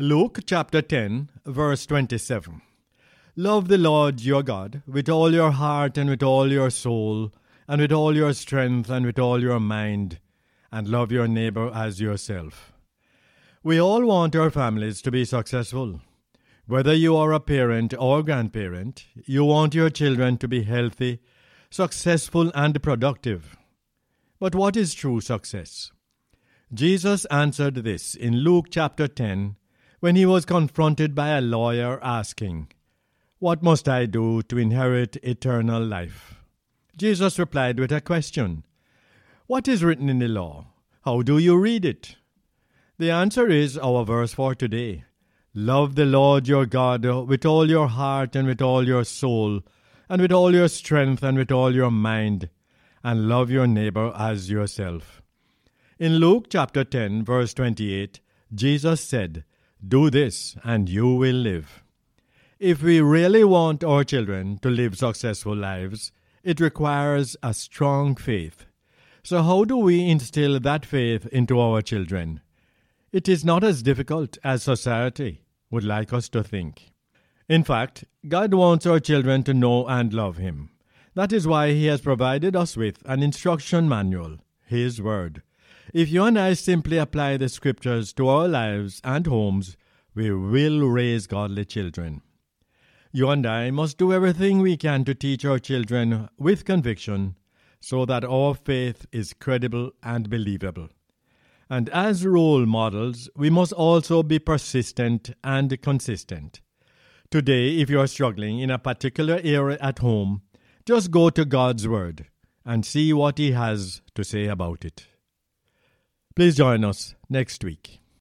Luke chapter 10, verse 27. Love the Lord your God with all your heart and with all your soul and with all your strength and with all your mind, and love your neighbor as yourself. We all want our families to be successful. Whether you are a parent or grandparent, you want your children to be healthy, successful, and productive. But what is true success? Jesus answered this in Luke chapter 10 when he was confronted by a lawyer asking, What must I do to inherit eternal life? Jesus replied with a question What is written in the law? How do you read it? The answer is our verse for today. Love the Lord your God with all your heart and with all your soul, and with all your strength and with all your mind, and love your neighbor as yourself. In Luke chapter 10, verse 28, Jesus said, Do this, and you will live. If we really want our children to live successful lives, it requires a strong faith. So, how do we instill that faith into our children? It is not as difficult as society would like us to think. In fact, God wants our children to know and love Him. That is why He has provided us with an instruction manual, His Word. If you and I simply apply the Scriptures to our lives and homes, we will raise godly children. You and I must do everything we can to teach our children with conviction so that our faith is credible and believable. And as role models, we must also be persistent and consistent. Today, if you are struggling in a particular area at home, just go to God's Word and see what He has to say about it. Please join us next week.